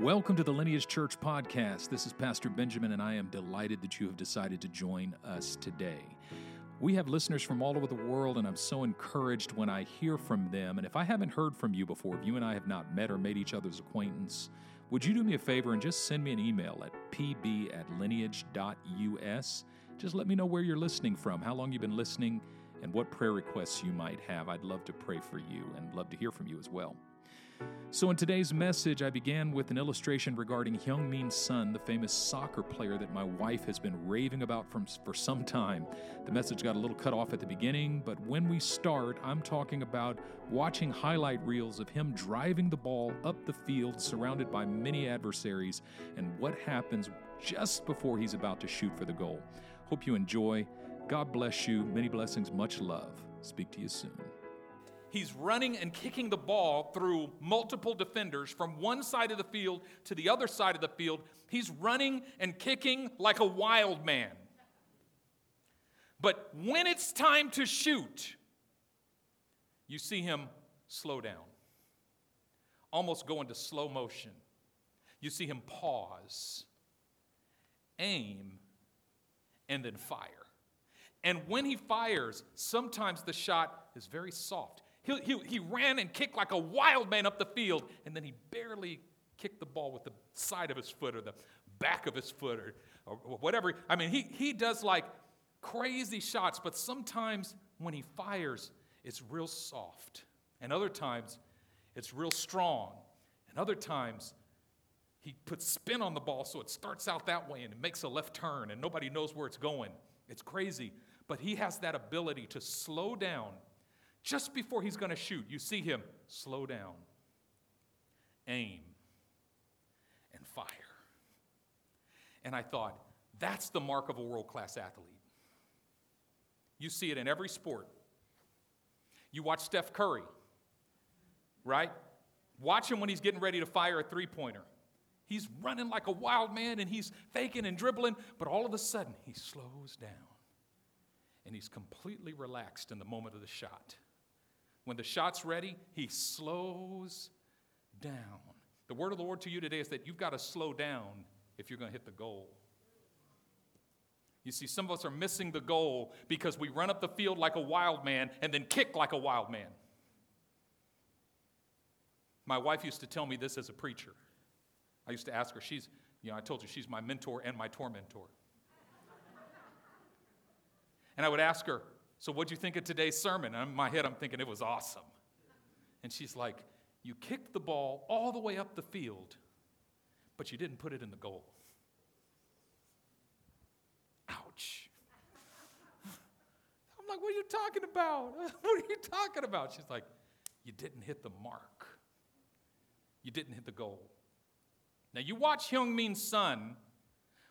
Welcome to the Lineage Church podcast. This is Pastor Benjamin, and I am delighted that you have decided to join us today. We have listeners from all over the world, and I'm so encouraged when I hear from them. And if I haven't heard from you before, if you and I have not met or made each other's acquaintance, would you do me a favor and just send me an email at pb at lineage.us? Just let me know where you're listening from, how long you've been listening, and what prayer requests you might have. I'd love to pray for you and love to hear from you as well. So, in today's message, I began with an illustration regarding Heung-min Son, the famous soccer player that my wife has been raving about from, for some time. The message got a little cut off at the beginning, but when we start, I'm talking about watching highlight reels of him driving the ball up the field, surrounded by many adversaries, and what happens just before he's about to shoot for the goal. Hope you enjoy. God bless you. Many blessings. Much love. Speak to you soon. He's running and kicking the ball through multiple defenders from one side of the field to the other side of the field. He's running and kicking like a wild man. But when it's time to shoot, you see him slow down, almost go into slow motion. You see him pause, aim, and then fire. And when he fires, sometimes the shot is very soft. He, he, he ran and kicked like a wild man up the field, and then he barely kicked the ball with the side of his foot or the back of his foot or, or whatever. I mean, he, he does like crazy shots, but sometimes when he fires, it's real soft. And other times, it's real strong. And other times, he puts spin on the ball so it starts out that way and it makes a left turn and nobody knows where it's going. It's crazy. But he has that ability to slow down just before he's going to shoot, you see him slow down, aim, and fire. And I thought, that's the mark of a world class athlete. You see it in every sport. You watch Steph Curry, right? Watch him when he's getting ready to fire a three pointer. He's running like a wild man and he's faking and dribbling, but all of a sudden he slows down and he's completely relaxed in the moment of the shot. When the shot's ready, he slows down. The word of the Lord to you today is that you've got to slow down if you're going to hit the goal. You see, some of us are missing the goal because we run up the field like a wild man and then kick like a wild man. My wife used to tell me this as a preacher. I used to ask her, she's, you know, I told you she's my mentor and my tormentor. and I would ask her, so, what'd you think of today's sermon? And in my head, I'm thinking it was awesome. And she's like, You kicked the ball all the way up the field, but you didn't put it in the goal. Ouch. I'm like, What are you talking about? What are you talking about? She's like, You didn't hit the mark, you didn't hit the goal. Now, you watch Heung-min Son.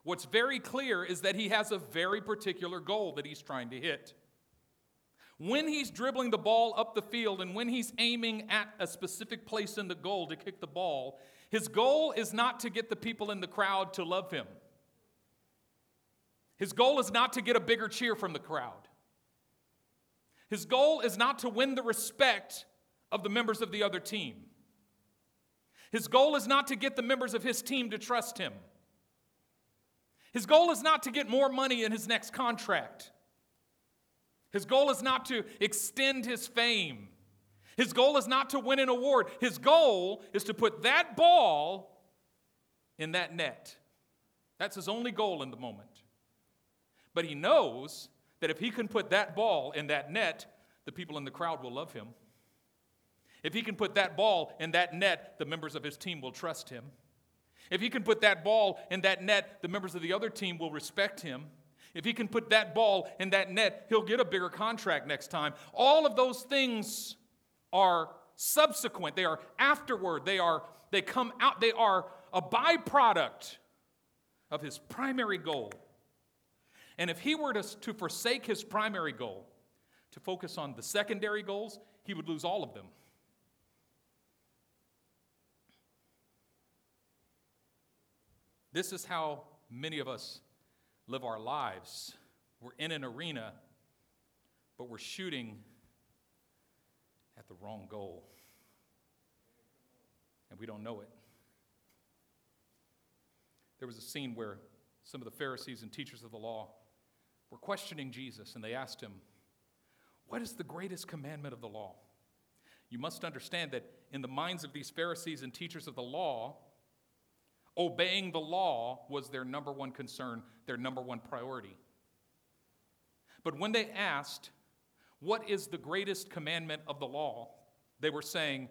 What's very clear is that he has a very particular goal that he's trying to hit. When he's dribbling the ball up the field and when he's aiming at a specific place in the goal to kick the ball, his goal is not to get the people in the crowd to love him. His goal is not to get a bigger cheer from the crowd. His goal is not to win the respect of the members of the other team. His goal is not to get the members of his team to trust him. His goal is not to get more money in his next contract. His goal is not to extend his fame. His goal is not to win an award. His goal is to put that ball in that net. That's his only goal in the moment. But he knows that if he can put that ball in that net, the people in the crowd will love him. If he can put that ball in that net, the members of his team will trust him. If he can put that ball in that net, the members of the other team will respect him. If he can put that ball in that net, he'll get a bigger contract next time. All of those things are subsequent. They are afterward. They are they come out they are a byproduct of his primary goal. And if he were to, to forsake his primary goal, to focus on the secondary goals, he would lose all of them. This is how many of us live our lives. We're in an arena, but we're shooting at the wrong goal. And we don't know it. there was a scene where some of the Pharisees and teachers of the law were questioning Jesus, and they asked him, What is the greatest commandment of the law? You must understand that in the minds of these Pharisees and teachers of the law, obeying the law was their number one concern, their number one priority. But when they asked, What is the greatest commandment of the law? they were saying,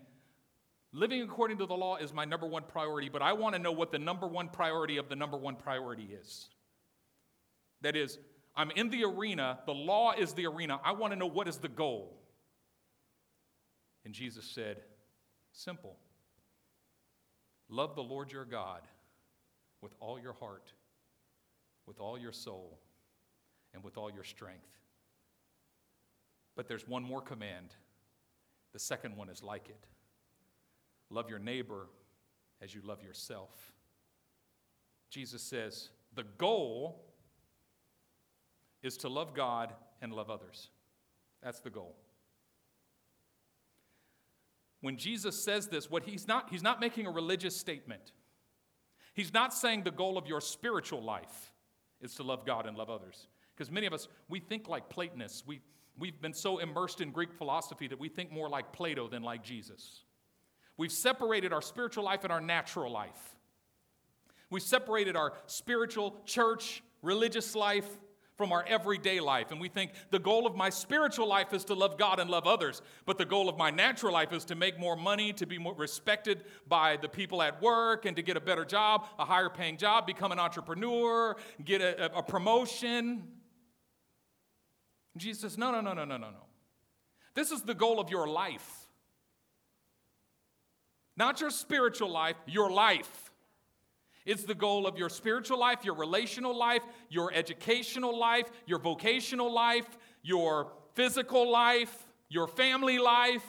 Living according to the law is my number one priority, but I want to know what the number one priority of the number one priority is. That is, I'm in the arena, the law is the arena. I want to know what is the goal. And Jesus said, Simple. Love the Lord your God with all your heart, with all your soul, and with all your strength. But there's one more command. The second one is like it love your neighbor as you love yourself. Jesus says the goal is to love God and love others. That's the goal. When Jesus says this, what he's not he's not making a religious statement. He's not saying the goal of your spiritual life is to love God and love others. Because many of us, we think like Platonists. We, we've been so immersed in Greek philosophy that we think more like Plato than like Jesus. We've separated our spiritual life and our natural life. We've separated our spiritual, church, religious life from our everyday life. And we think the goal of my spiritual life is to love God and love others, but the goal of my natural life is to make more money, to be more respected by the people at work, and to get a better job, a higher paying job, become an entrepreneur, get a, a promotion. Jesus says, No, no, no, no, no, no, no. This is the goal of your life. Not your spiritual life, your life. It's the goal of your spiritual life, your relational life, your educational life, your vocational life, your physical life, your family life.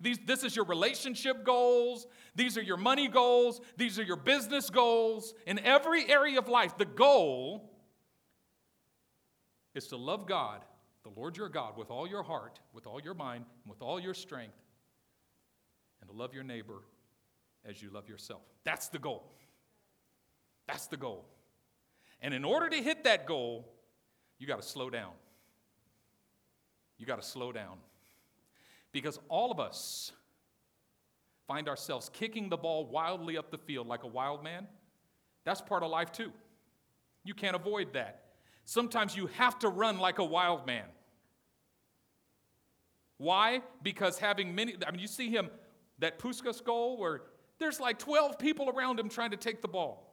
These, this is your relationship goals. These are your money goals. These are your business goals. In every area of life, the goal is to love God, the Lord your God, with all your heart, with all your mind, and with all your strength, and to love your neighbor as you love yourself. That's the goal. That's the goal. And in order to hit that goal, you got to slow down. You got to slow down. Because all of us find ourselves kicking the ball wildly up the field like a wild man. That's part of life too. You can't avoid that. Sometimes you have to run like a wild man. Why? Because having many, I mean, you see him, that Puskas goal where there's like 12 people around him trying to take the ball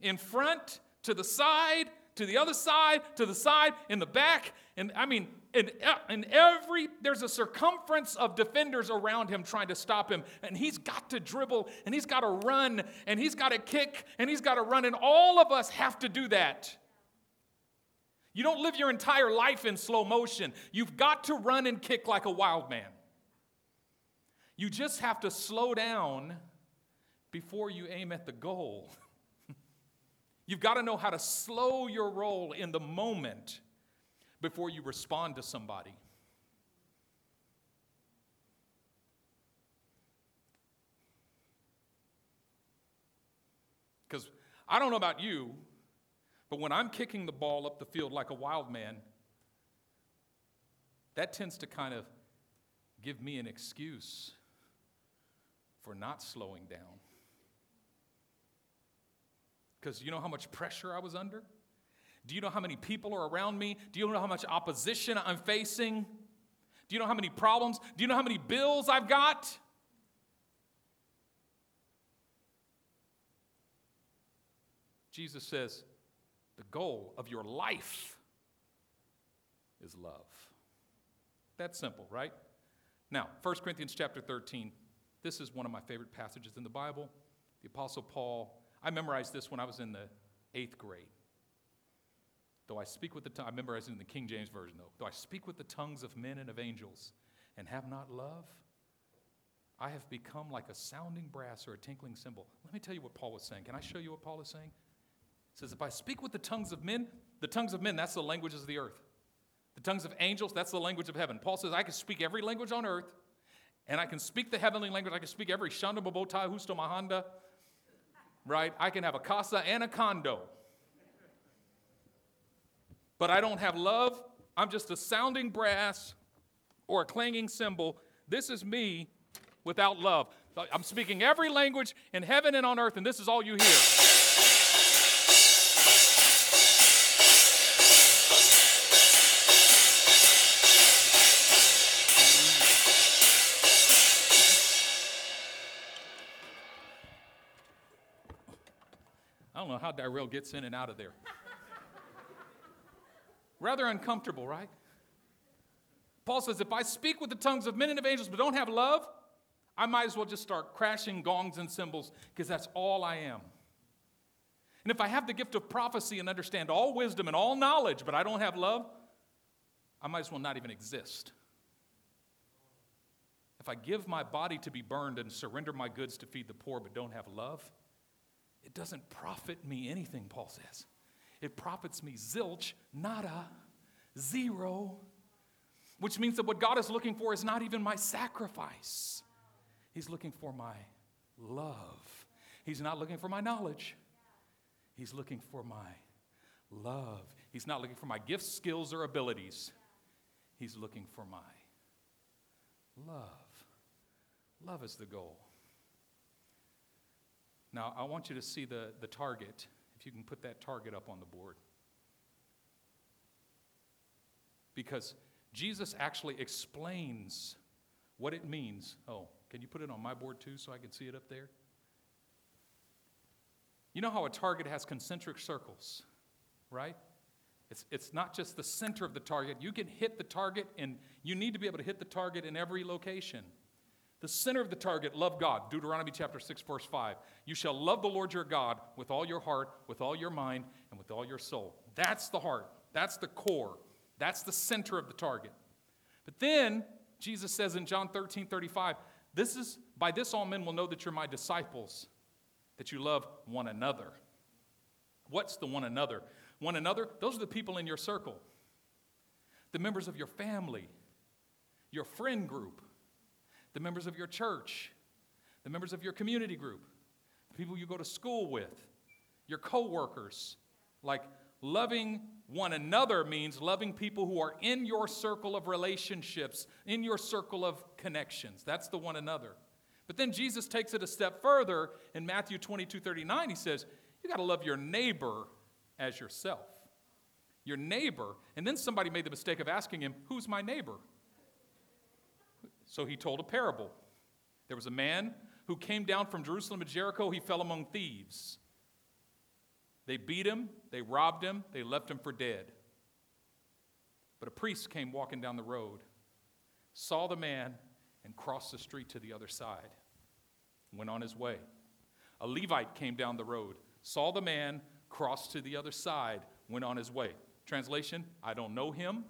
in front, to the side, to the other side, to the side, in the back. And I mean, in, in uh, every, there's a circumference of defenders around him trying to stop him. And he's got to dribble, and he's got to run, and he's got to kick, and he's got to run. And all of us have to do that. You don't live your entire life in slow motion. You've got to run and kick like a wild man. You just have to slow down before you aim at the goal. You've got to know how to slow your roll in the moment before you respond to somebody. Because I don't know about you, but when I'm kicking the ball up the field like a wild man, that tends to kind of give me an excuse for not slowing down. Because you know how much pressure I was under? Do you know how many people are around me? Do you know how much opposition I'm facing? Do you know how many problems? Do you know how many bills I've got? Jesus says, the goal of your life is love. That's simple, right? Now, 1 Corinthians chapter 13. This is one of my favorite passages in the Bible. The Apostle Paul I memorized this when I was in the eighth grade. Though I speak with the tongue, I memorized it in the King James Version, though. Though I speak with the tongues of men and of angels and have not love, I have become like a sounding brass or a tinkling cymbal. Let me tell you what Paul was saying. Can I show you what Paul is saying? He says, If I speak with the tongues of men, the tongues of men, that's the languages of the earth. The tongues of angels, that's the language of heaven. Paul says, I can speak every language on earth, and I can speak the heavenly language. I can speak every Shanda Mabotai, Husto Mahanda, right? I can have a casa and a condo. But I don't have love. I'm just a sounding brass or a clanging cymbal. This is me without love. I'm speaking every language in heaven and on earth, and this is all you hear. Don't know how Darrell gets in and out of there. Rather uncomfortable, right? Paul says, if I speak with the tongues of men and of angels but don't have love, I might as well just start crashing gongs and cymbals because that's all I am. And if I have the gift of prophecy and understand all wisdom and all knowledge, but I don't have love, I might as well not even exist. If I give my body to be burned and surrender my goods to feed the poor but don't have love, it doesn't profit me anything, Paul says. It profits me zilch, nada, zero, which means that what God is looking for is not even my sacrifice. He's looking for my love. He's not looking for my knowledge. He's looking for my love. He's not looking for my gifts, skills, or abilities. He's looking for my love. Love is the goal. Now, I want you to see the, the target, if you can put that target up on the board. Because Jesus actually explains what it means. Oh, can you put it on my board too so I can see it up there? You know how a target has concentric circles, right? It's, it's not just the center of the target. You can hit the target, and you need to be able to hit the target in every location. The center of the target, love God. Deuteronomy chapter 6, verse 5. You shall love the Lord your God with all your heart, with all your mind, and with all your soul. That's the heart. That's the core. That's the center of the target. But then Jesus says in John 13, 35, this is by this all men will know that you're my disciples, that you love one another. What's the one another? One another, those are the people in your circle, the members of your family, your friend group the members of your church, the members of your community group, the people you go to school with, your coworkers. Like loving one another means loving people who are in your circle of relationships, in your circle of connections. That's the one another. But then Jesus takes it a step further in Matthew 22 39. He says, You got to love your neighbor as yourself. Your neighbor. And then somebody made the mistake of asking him, Who's my neighbor? So he told a parable. There was a man who came down from Jerusalem to Jericho. He fell among thieves. They beat him, they robbed him, they left him for dead. But a priest came walking down the road, saw the man, and crossed the street to the other side, went on his way. A Levite came down the road, saw the man, crossed to the other side, went on his way. Translation I don't know him.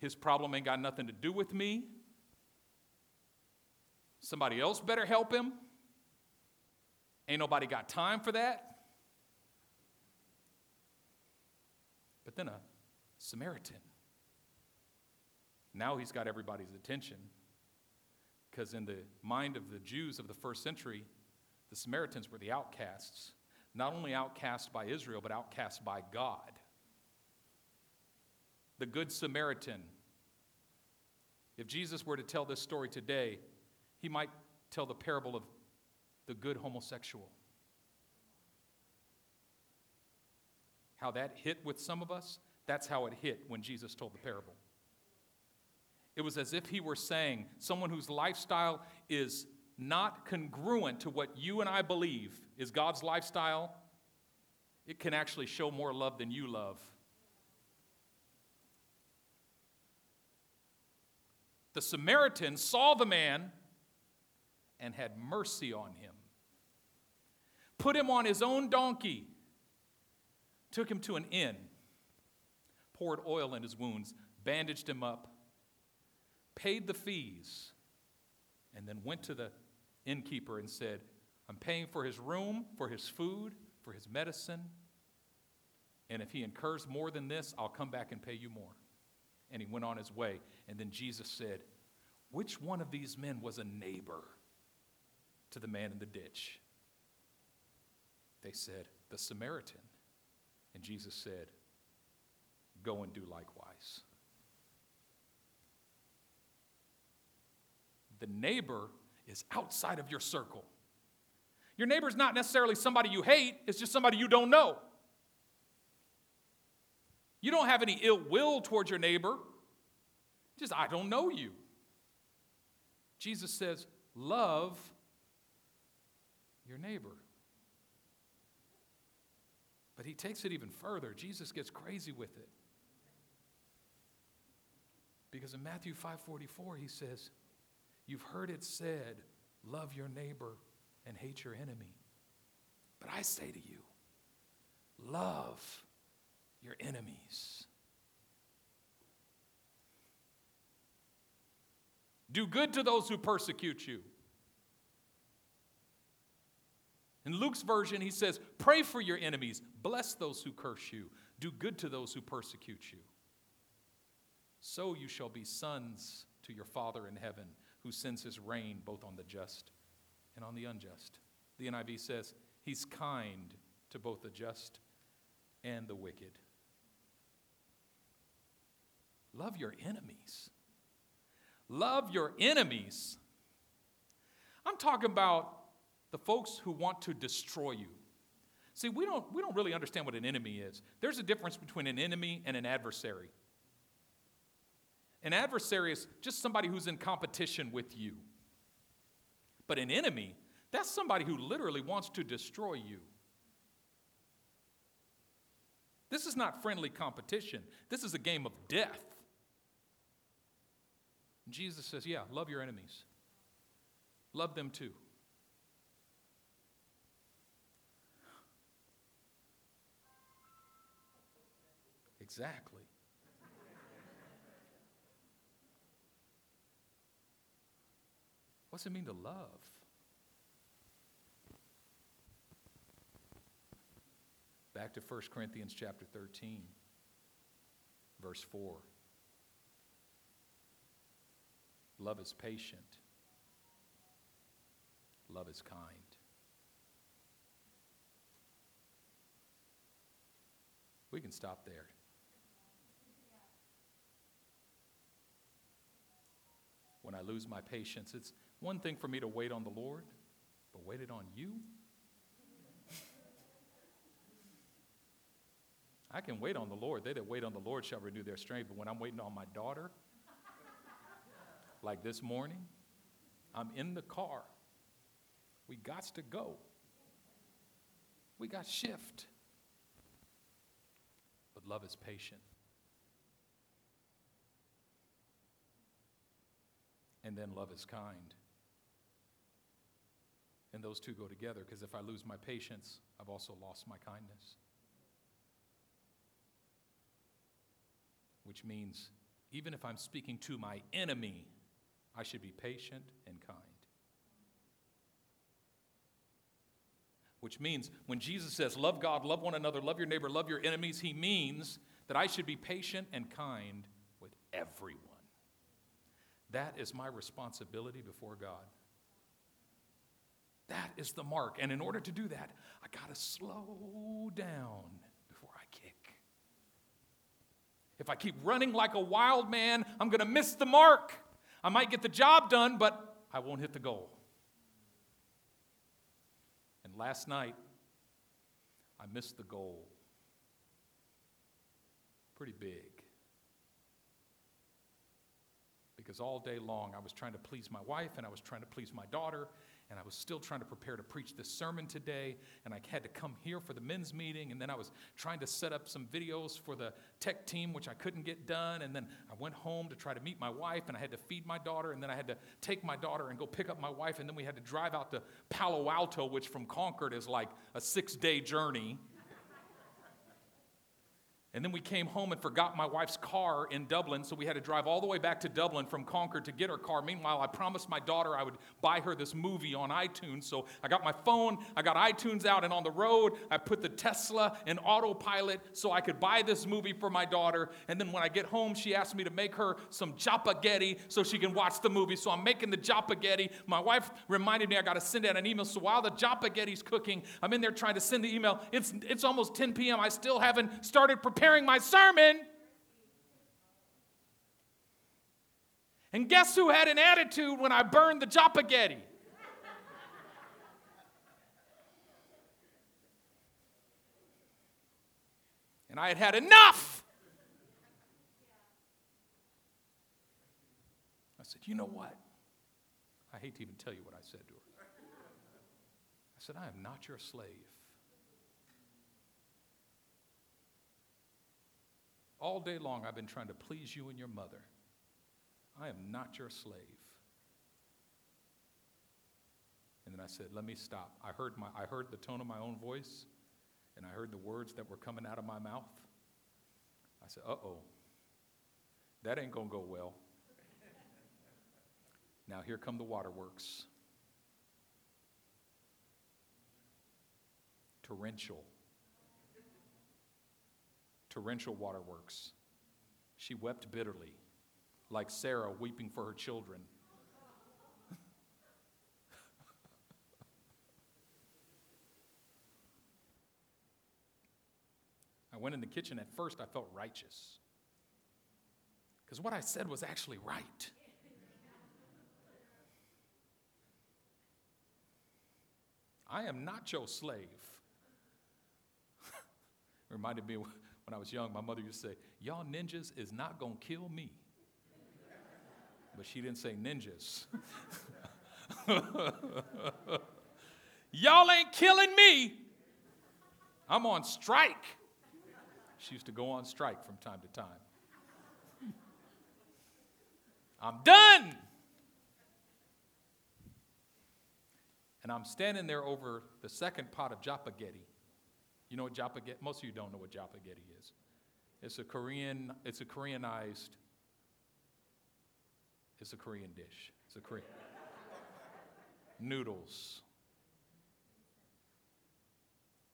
His problem ain't got nothing to do with me. Somebody else better help him. Ain't nobody got time for that. But then a Samaritan. Now he's got everybody's attention. Because in the mind of the Jews of the first century, the Samaritans were the outcasts. Not only outcast by Israel, but outcast by God. The Good Samaritan. If Jesus were to tell this story today, he might tell the parable of the good homosexual. How that hit with some of us, that's how it hit when Jesus told the parable. It was as if he were saying, someone whose lifestyle is not congruent to what you and I believe is God's lifestyle, it can actually show more love than you love. The Samaritan saw the man and had mercy on him. Put him on his own donkey, took him to an inn, poured oil in his wounds, bandaged him up, paid the fees, and then went to the innkeeper and said, I'm paying for his room, for his food, for his medicine. And if he incurs more than this, I'll come back and pay you more. And he went on his way. And then Jesus said, Which one of these men was a neighbor? To the man in the ditch. They said, The Samaritan. And Jesus said, Go and do likewise. The neighbor is outside of your circle. Your neighbor is not necessarily somebody you hate, it's just somebody you don't know. You don't have any ill will towards your neighbor, just I don't know you. Jesus says, Love your neighbor. But he takes it even further. Jesus gets crazy with it. Because in Matthew 5:44 he says, "You've heard it said, love your neighbor and hate your enemy. But I say to you, love your enemies. Do good to those who persecute you. In Luke's version, he says, Pray for your enemies, bless those who curse you, do good to those who persecute you. So you shall be sons to your Father in heaven, who sends his rain both on the just and on the unjust. The NIV says, He's kind to both the just and the wicked. Love your enemies. Love your enemies. I'm talking about the folks who want to destroy you. See, we don't, we don't really understand what an enemy is. There's a difference between an enemy and an adversary. An adversary is just somebody who's in competition with you. But an enemy, that's somebody who literally wants to destroy you. This is not friendly competition, this is a game of death. Jesus says, Yeah, love your enemies, love them too. Exactly. What's it mean to love? Back to 1 Corinthians chapter 13, verse 4. Love is patient. Love is kind. We can stop there. When I lose my patience. It's one thing for me to wait on the Lord, but wait it on you? I can wait on the Lord. They that wait on the Lord shall renew their strength. But when I'm waiting on my daughter, like this morning, I'm in the car. We got to go. We got shift. But love is patient. And then love is kind. And those two go together because if I lose my patience, I've also lost my kindness. Which means, even if I'm speaking to my enemy, I should be patient and kind. Which means, when Jesus says, Love God, love one another, love your neighbor, love your enemies, he means that I should be patient and kind with everyone. That is my responsibility before God. That is the mark. And in order to do that, I got to slow down before I kick. If I keep running like a wild man, I'm going to miss the mark. I might get the job done, but I won't hit the goal. And last night, I missed the goal. Pretty big because all day long I was trying to please my wife and I was trying to please my daughter and I was still trying to prepare to preach this sermon today and I had to come here for the men's meeting and then I was trying to set up some videos for the tech team which I couldn't get done and then I went home to try to meet my wife and I had to feed my daughter and then I had to take my daughter and go pick up my wife and then we had to drive out to Palo Alto which from Concord is like a 6-day journey And then we came home and forgot my wife's car in Dublin, so we had to drive all the way back to Dublin from Concord to get her car. Meanwhile, I promised my daughter I would buy her this movie on iTunes. So I got my phone, I got iTunes out, and on the road, I put the Tesla in autopilot so I could buy this movie for my daughter. And then when I get home, she asked me to make her some japaghetti so she can watch the movie. So I'm making the japaghetti. My wife reminded me I got to send out an email. So while the japaghetti's cooking, I'm in there trying to send the email. It's, it's almost 10 p.m. I still haven't started preparing preparing my sermon. And guess who had an attitude when I burned the Japaghetti? and I had had enough. I said, You know what? I hate to even tell you what I said to her. I said, I am not your slave. All day long, I've been trying to please you and your mother. I am not your slave. And then I said, Let me stop. I heard, my, I heard the tone of my own voice, and I heard the words that were coming out of my mouth. I said, Uh oh, that ain't going to go well. now, here come the waterworks. Torrential torrential waterworks. She wept bitterly, like Sarah weeping for her children. I went in the kitchen. At first, I felt righteous. Because what I said was actually right. I am not your slave. Reminded me when I was young, my mother used to say, Y'all ninjas is not to kill me. But she didn't say ninjas. Y'all ain't killing me. I'm on strike. She used to go on strike from time to time. I'm done. And I'm standing there over the second pot of japaghetti you know what japaghetti? Most of you don't know what japaghetti is. It's a Korean. It's a Koreanized. It's a Korean dish. It's a Korean noodles.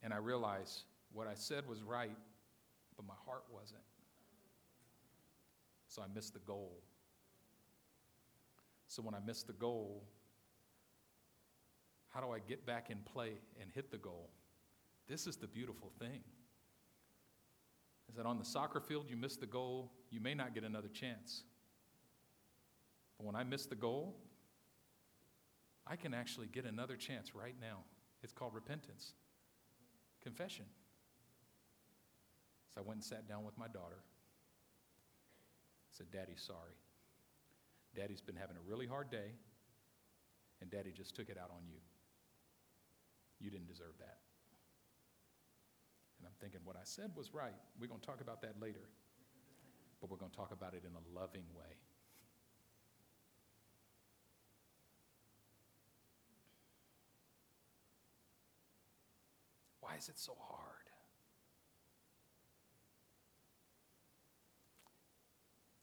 And I realized what I said was right, but my heart wasn't. So I missed the goal. So when I missed the goal, how do I get back in play and hit the goal? This is the beautiful thing. Is that on the soccer field, you miss the goal, you may not get another chance. But when I miss the goal, I can actually get another chance right now. It's called repentance, confession. So I went and sat down with my daughter. I said, Daddy's sorry. Daddy's been having a really hard day, and Daddy just took it out on you. You didn't deserve that. And I'm thinking what I said was right. We're going to talk about that later. But we're going to talk about it in a loving way. Why is it so hard?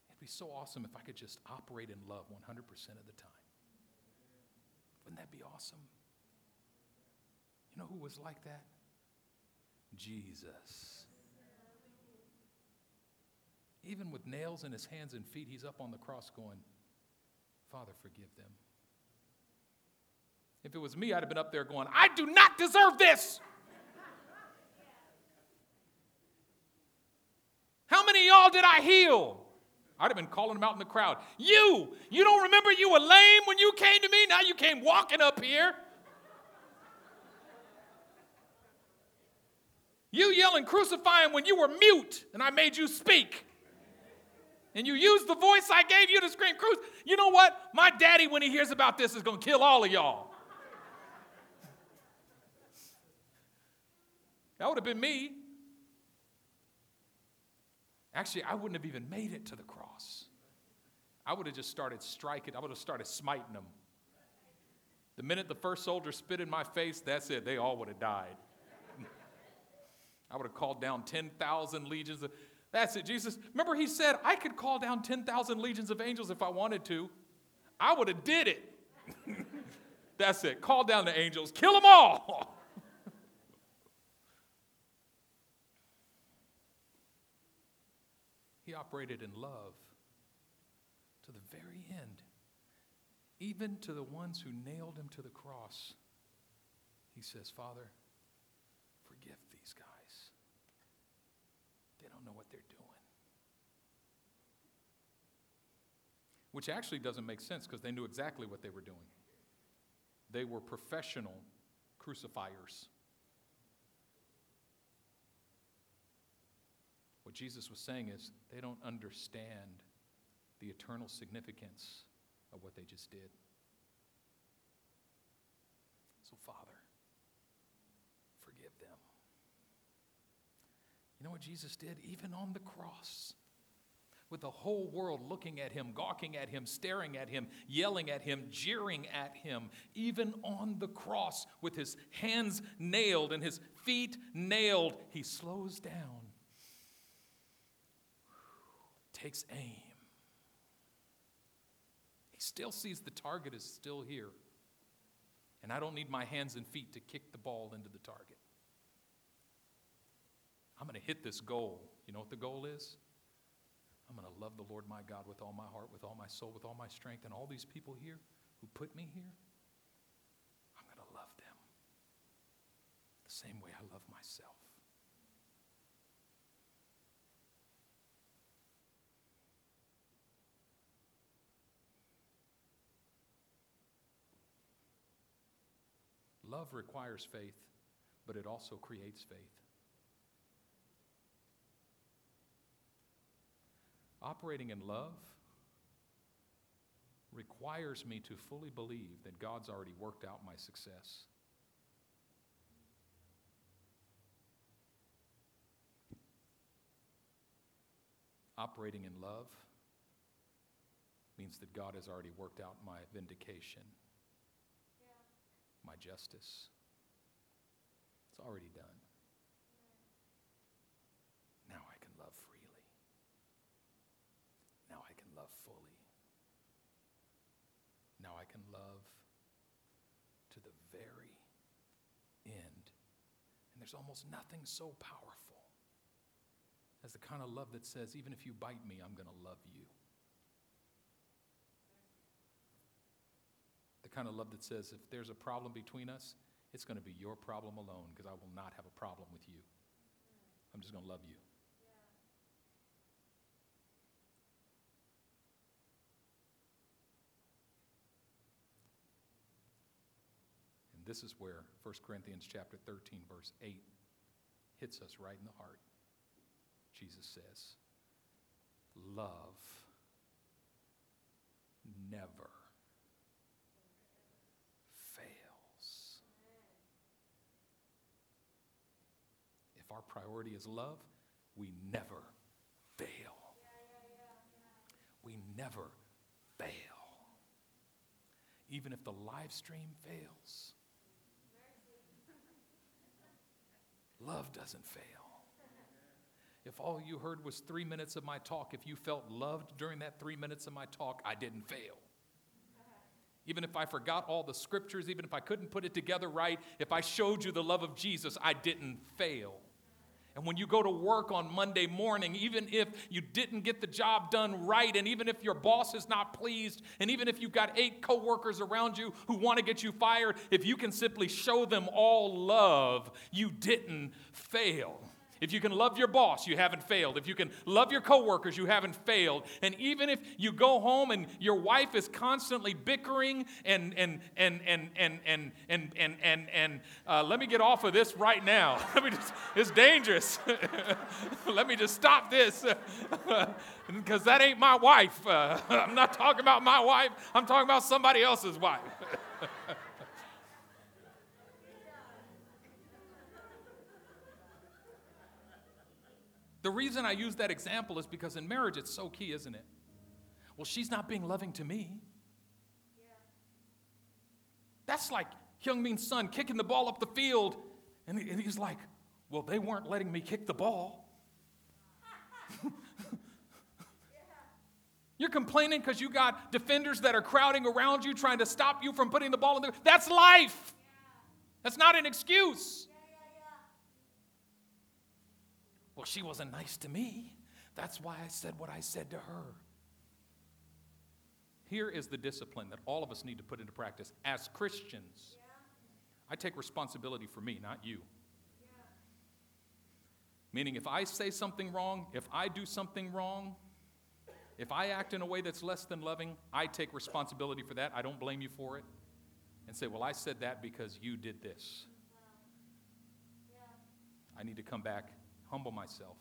It'd be so awesome if I could just operate in love 100% of the time. Wouldn't that be awesome? You know who was like that? Jesus. Even with nails in his hands and feet, he's up on the cross going, Father, forgive them. If it was me, I'd have been up there going, I do not deserve this. How many y'all did I heal? I'd have been calling them out in the crowd. You, you don't remember you were lame when you came to me? Now you came walking up here. You yelling, crucify him when you were mute and I made you speak. And you used the voice I gave you to scream, cruise. You know what? My daddy, when he hears about this, is going to kill all of y'all. That would have been me. Actually, I wouldn't have even made it to the cross. I would have just started striking, I would have started smiting them. The minute the first soldier spit in my face, that's it. They all would have died. I would have called down 10,000 legions. Of, that's it, Jesus. Remember, he said, I could call down 10,000 legions of angels if I wanted to. I would have did it. That's it. Call down the angels, kill them all. he operated in love to the very end, even to the ones who nailed him to the cross. He says, Father, forgive. They don't know what they're doing. Which actually doesn't make sense because they knew exactly what they were doing. They were professional crucifiers. What Jesus was saying is they don't understand the eternal significance of what they just did. So, Father, forgive them. You know what Jesus did? Even on the cross, with the whole world looking at him, gawking at him, staring at him, yelling at him, jeering at him, even on the cross, with his hands nailed and his feet nailed, he slows down, takes aim. He still sees the target is still here. And I don't need my hands and feet to kick the ball into the target. I'm going to hit this goal. You know what the goal is? I'm going to love the Lord my God with all my heart, with all my soul, with all my strength, and all these people here who put me here, I'm going to love them the same way I love myself. Love requires faith, but it also creates faith. Operating in love requires me to fully believe that God's already worked out my success. Operating in love means that God has already worked out my vindication, my justice. It's already done. There's almost nothing so powerful as the kind of love that says, even if you bite me, I'm going to love you. The kind of love that says, if there's a problem between us, it's going to be your problem alone because I will not have a problem with you. I'm just going to love you. This is where 1 Corinthians chapter 13 verse 8 hits us right in the heart. Jesus says, "Love never fails." If our priority is love, we never fail. We never fail. Even if the live stream fails, Love doesn't fail. If all you heard was three minutes of my talk, if you felt loved during that three minutes of my talk, I didn't fail. Even if I forgot all the scriptures, even if I couldn't put it together right, if I showed you the love of Jesus, I didn't fail. And when you go to work on Monday morning, even if you didn't get the job done right, and even if your boss is not pleased, and even if you've got eight coworkers around you who want to get you fired, if you can simply show them all love, you didn't fail. If you can love your boss, you haven't failed. If you can love your coworkers, you haven't failed. And even if you go home and your wife is constantly bickering and and and and and and and and and, and uh, let me get off of this right now. let me just, it's dangerous. let me just stop this because that ain't my wife. Uh, I'm not talking about my wife. I'm talking about somebody else's wife. The reason I use that example is because in marriage it's so key, isn't it? Well, she's not being loving to me. That's like Heung-min Son kicking the ball up the field, and he's like, Well, they weren't letting me kick the ball. You're complaining because you got defenders that are crowding around you trying to stop you from putting the ball in the. That's life. That's not an excuse. Well, she wasn't nice to me. That's why I said what I said to her. Here is the discipline that all of us need to put into practice as Christians. I take responsibility for me, not you. Meaning, if I say something wrong, if I do something wrong, if I act in a way that's less than loving, I take responsibility for that. I don't blame you for it. And say, well, I said that because you did this. Uh-huh. I need to come back, humble myself.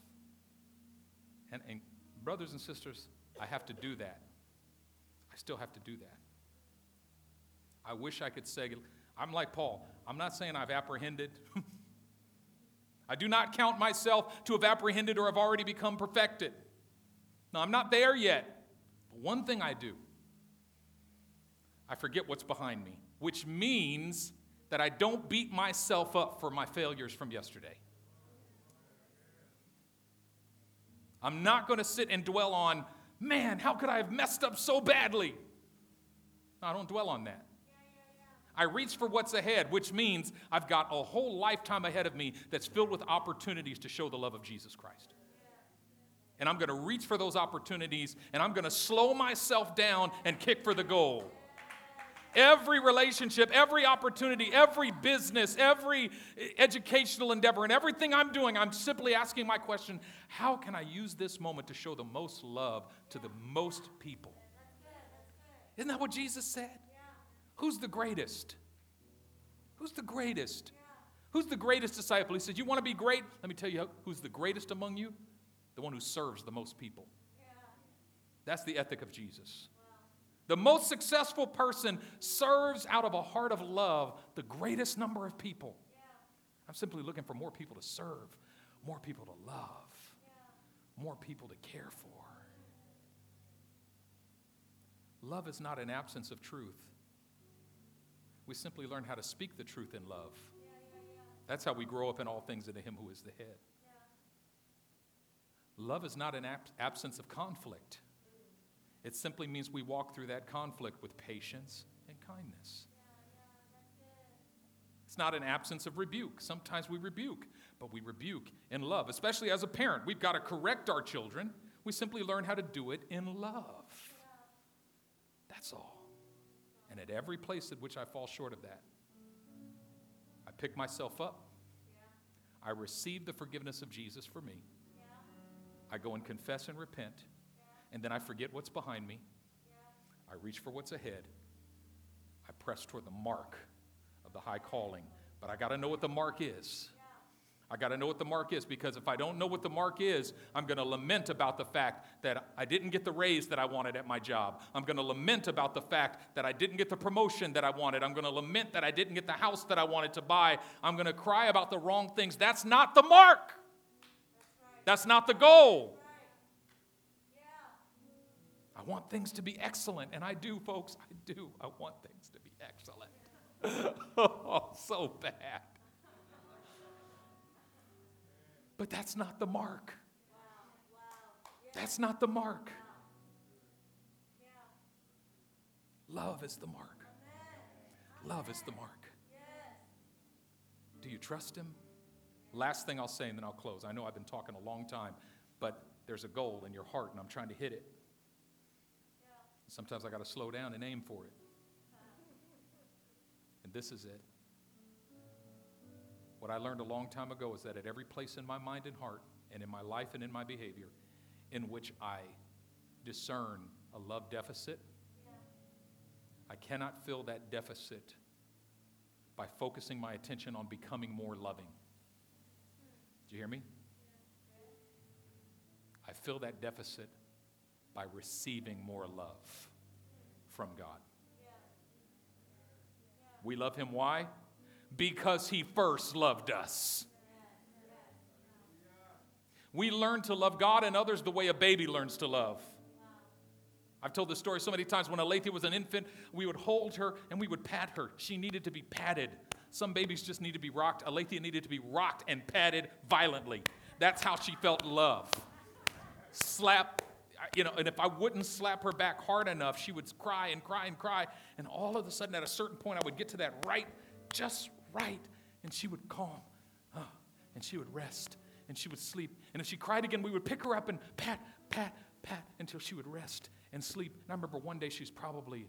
And, and brothers and sisters, I have to do that. I still have to do that. I wish I could say, I'm like Paul. I'm not saying I've apprehended. I do not count myself to have apprehended or have already become perfected. No, I'm not there yet. But one thing I do I forget what's behind me, which means that I don't beat myself up for my failures from yesterday. I'm not going to sit and dwell on, man, how could I have messed up so badly? No, I don't dwell on that. I reach for what's ahead, which means I've got a whole lifetime ahead of me that's filled with opportunities to show the love of Jesus Christ. And I'm going to reach for those opportunities and I'm going to slow myself down and kick for the goal. Every relationship, every opportunity, every business, every educational endeavor, and everything I'm doing, I'm simply asking my question how can I use this moment to show the most love to the most people? Isn't that what Jesus said? Who's the greatest? Who's the greatest? Who's the greatest disciple? He said, You want to be great? Let me tell you who's the greatest among you? The one who serves the most people. That's the ethic of Jesus. The most successful person serves out of a heart of love the greatest number of people. I'm simply looking for more people to serve, more people to love, more people to care for. Love is not an absence of truth. We simply learn how to speak the truth in love. That's how we grow up in all things into Him who is the head. Love is not an ab- absence of conflict. It simply means we walk through that conflict with patience and kindness. It's not an absence of rebuke. Sometimes we rebuke, but we rebuke in love, especially as a parent. We've got to correct our children. We simply learn how to do it in love. That's all. And at every place at which I fall short of that, I pick myself up. I receive the forgiveness of Jesus for me. I go and confess and repent, and then I forget what's behind me. I reach for what's ahead. I press toward the mark of the high calling, but I got to know what the mark is. I got to know what the mark is because if I don't know what the mark is, I'm going to lament about the fact that I didn't get the raise that I wanted at my job. I'm going to lament about the fact that I didn't get the promotion that I wanted. I'm going to lament that I didn't get the house that I wanted to buy. I'm going to cry about the wrong things. That's not the mark. That's not the goal. I want things to be excellent, and I do, folks. I do. I want things to be excellent. oh, so bad. But that's not the mark. That's not the mark. Love is the mark. Love is the mark. Do you trust Him? Last thing I'll say, and then I'll close. I know I've been talking a long time, but there's a goal in your heart, and I'm trying to hit it. Sometimes I got to slow down and aim for it. And this is it. What I learned a long time ago is that at every place in my mind and heart, and in my life and in my behavior, in which I discern a love deficit, I cannot fill that deficit by focusing my attention on becoming more loving. Do you hear me? I fill that deficit by receiving more love from God. We love Him. Why? Because He first loved us. We learn to love God and others the way a baby learns to love. I've told this story so many times. When Alethea was an infant, we would hold her and we would pat her. She needed to be patted. Some babies just need to be rocked. Alethea needed to be rocked and patted violently. That's how she felt love. Slap, you know, and if I wouldn't slap her back hard enough, she would cry and cry and cry. And all of a sudden, at a certain point, I would get to that right, just right, and she would calm, and she would rest, and she would sleep. And if she cried again, we would pick her up and pat, pat, pat until she would rest and sleep. And I remember one day she was probably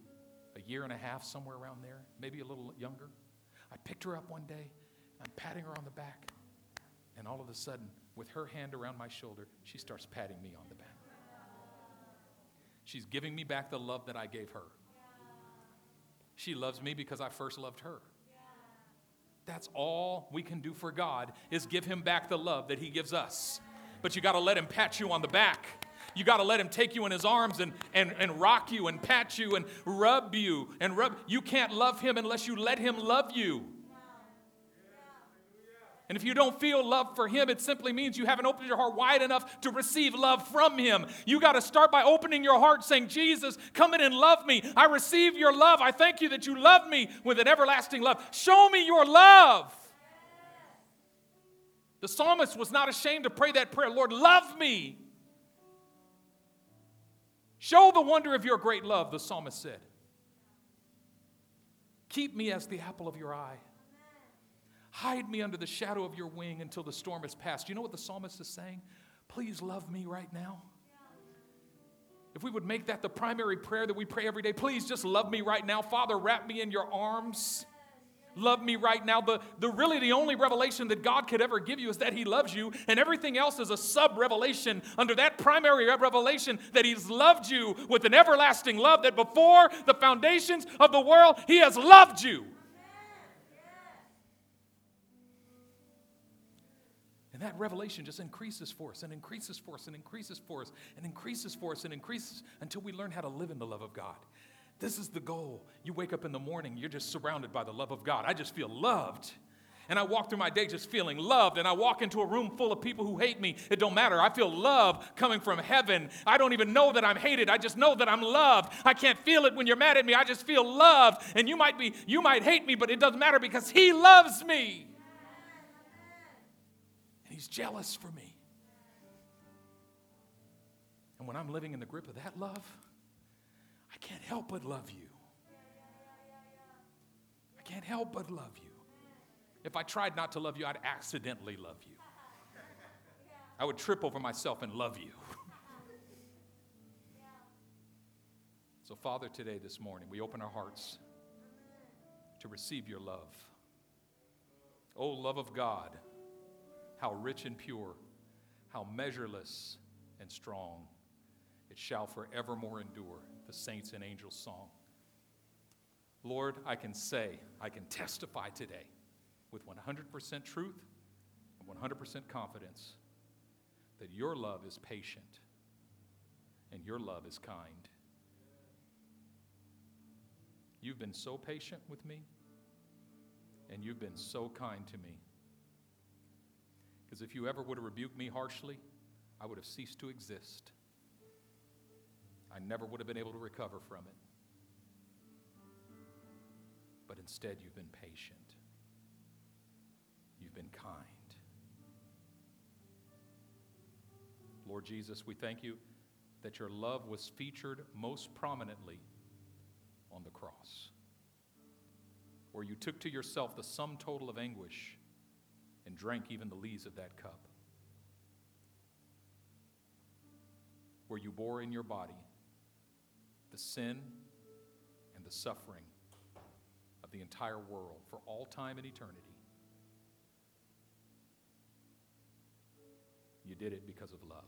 a year and a half, somewhere around there, maybe a little younger. I picked her up one day, I'm patting her on the back, and all of a sudden, with her hand around my shoulder, she starts patting me on the back. She's giving me back the love that I gave her. She loves me because I first loved her. That's all we can do for God is give him back the love that he gives us. But you got to let him pat you on the back. You got to let him take you in his arms and, and, and rock you and pat you and rub you and rub. You can't love him unless you let him love you. And if you don't feel love for Him, it simply means you haven't opened your heart wide enough to receive love from Him. You got to start by opening your heart, saying, Jesus, come in and love me. I receive your love. I thank you that you love me with an everlasting love. Show me your love. The psalmist was not ashamed to pray that prayer Lord, love me. Show the wonder of your great love, the psalmist said. Keep me as the apple of your eye. Hide me under the shadow of your wing until the storm has passed. You know what the psalmist is saying? Please love me right now. If we would make that the primary prayer that we pray every day, please just love me right now. Father, wrap me in your arms. Love me right now. The, the really the only revelation that God could ever give you is that He loves you, and everything else is a sub revelation under that primary revelation that He's loved you with an everlasting love, that before the foundations of the world, He has loved you. And that revelation just increases for us and increases for us and increases for us and increases for us and increases until we learn how to live in the love of God. This is the goal. You wake up in the morning, you're just surrounded by the love of God. I just feel loved. And I walk through my day just feeling loved. And I walk into a room full of people who hate me. It don't matter. I feel love coming from heaven. I don't even know that I'm hated. I just know that I'm loved. I can't feel it when you're mad at me. I just feel loved. And you might be, you might hate me, but it doesn't matter because He loves me. He's jealous for me. And when I'm living in the grip of that love, I can't help but love you. I can't help but love you. If I tried not to love you, I'd accidentally love you. I would trip over myself and love you. So, Father, today, this morning, we open our hearts to receive your love. Oh, love of God how rich and pure, how measureless and strong. It shall forevermore endure, the saints and angels' song. Lord, I can say, I can testify today with 100% truth and 100% confidence that your love is patient and your love is kind. You've been so patient with me, and you've been so kind to me. Because if you ever would have rebuked me harshly, I would have ceased to exist. I never would have been able to recover from it. But instead, you've been patient. You've been kind. Lord Jesus, we thank you that your love was featured most prominently on the cross, where you took to yourself the sum total of anguish and drank even the lees of that cup. Where you bore in your body the sin and the suffering of the entire world for all time and eternity. You did it because of love.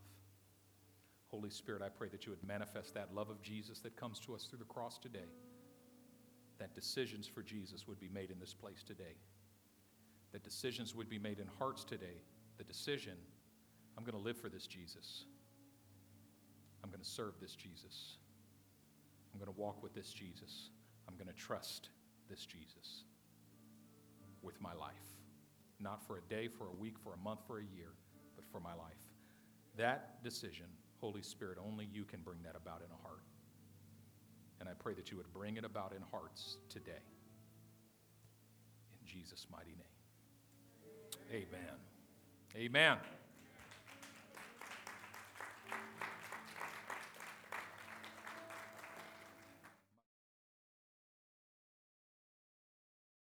Holy Spirit, I pray that you would manifest that love of Jesus that comes to us through the cross today, that decisions for Jesus would be made in this place today that decisions would be made in hearts today. The decision I'm going to live for this Jesus. I'm going to serve this Jesus. I'm going to walk with this Jesus. I'm going to trust this Jesus with my life. Not for a day, for a week, for a month, for a year, but for my life. That decision, Holy Spirit, only you can bring that about in a heart. And I pray that you would bring it about in hearts today. In Jesus' mighty name. Amen. Amen.